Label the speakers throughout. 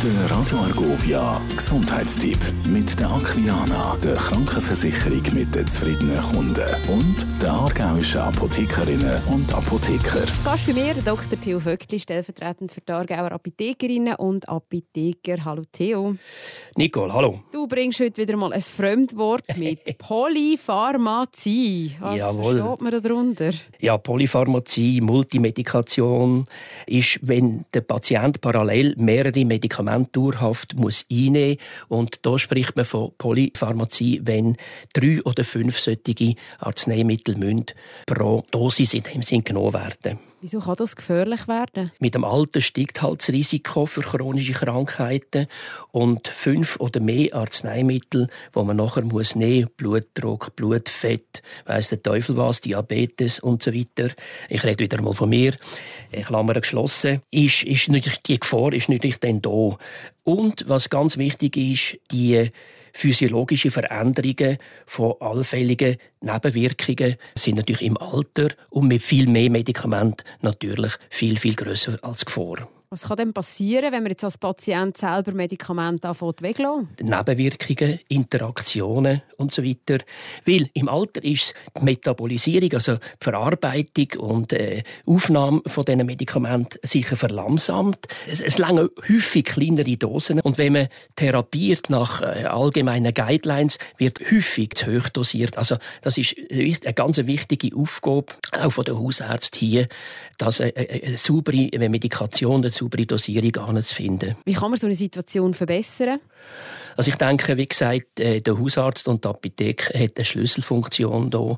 Speaker 1: Der Radio Argovia Gesundheitstipp mit der Aquilana, der Krankenversicherung mit den zufriedenen Kunden und der aargauischen Apothekerinnen und Apotheker.
Speaker 2: Gast bei mir, Dr. Theo Vöckli, stellvertretend für die Aargauer Apothekerinnen und Apotheker. Hallo Theo.
Speaker 3: Nicole, hallo.
Speaker 2: Du bringst heute wieder mal ein Fremdwort mit Polypharmazie. Was
Speaker 3: Jawohl.
Speaker 2: versteht man darunter?
Speaker 3: Ja, Polypharmazie, Multimedikation ist, wenn der Patient parallel mehrere Medikamente dauerhaft muss einnehmen muss. Und da spricht man von Polypharmazie, wenn drei oder fünf solche Arzneimittel müssen pro Dosis in dem Sinn genommen werden.
Speaker 2: Wieso kann das gefährlich werden?
Speaker 3: Mit dem Alter steigt halt das Risiko für chronische Krankheiten und fünf oder mehr Arzneimittel, wo man nachher muss nehmen, Blutdruck, Blutfett, weiß der Teufel was, Diabetes und so weiter. Ich rede wieder mal von mir. Klammer geschlossen. Ist, ist natürlich, die Gefahr ist natürlich dann da. Und was ganz wichtig ist, die physiologische Veränderungen von allfälligen Nebenwirkungen sind natürlich im Alter und mit viel mehr Medikamenten natürlich viel, viel grösser als Gefahr.
Speaker 2: Was kann denn passieren, wenn man jetzt als Patient selber Medikamente anfängt weglassen?
Speaker 3: Nebenwirkungen, Interaktionen und so weiter. Weil im Alter ist die Metabolisierung, also die Verarbeitung und äh, Aufnahme von diesen Medikamenten sicher verlangsamt. Es, es lange häufig kleinere Dosen und wenn man therapiert nach äh, allgemeinen Guidelines, wird häufig zu hoch dosiert. Also das ist eine ganz wichtige Aufgabe auch von der Hausarzt hier, dass eine, eine saubere Medikation saubere Dosierung anzufinden.
Speaker 2: Wie kann man so eine Situation verbessern?
Speaker 3: Also ich denke, wie gesagt, äh, der Hausarzt und die Apotheke hat eine Schlüsselfunktion hier.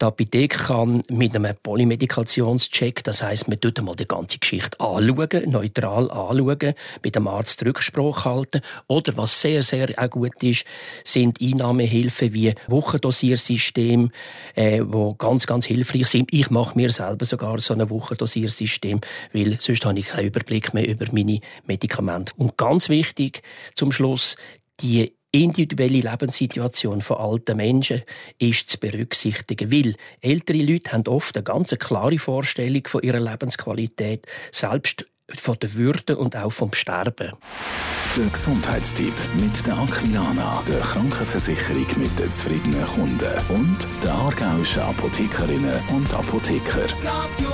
Speaker 3: Die Apotheke kann mit einem Polymedikationscheck, das heißt, man tut einmal die ganze Geschichte anschauen, neutral anschauen, mit dem Arzt Rücksprache halten. Oder was sehr, sehr auch gut ist, sind Einnahmehilfen wie Wochendosiersystem, äh, ganz, ganz hilfreich sind. Ich mache mir selber sogar so ein Wochendosiersystem, weil sonst habe ich keinen Überblick mehr über meine Medikamente. Und ganz wichtig zum Schluss, die individuelle Lebenssituation von alten Menschen ist zu berücksichtigen, weil ältere Leute haben oft eine ganz klare Vorstellung von ihrer Lebensqualität, selbst von der Würde und auch vom Sterben.
Speaker 1: Der Gesundheitstipp mit der Aquilana, der Krankenversicherung mit den zufriedenen Kunden und der aargauischen Apothekerinnen und Apotheker.
Speaker 4: Radio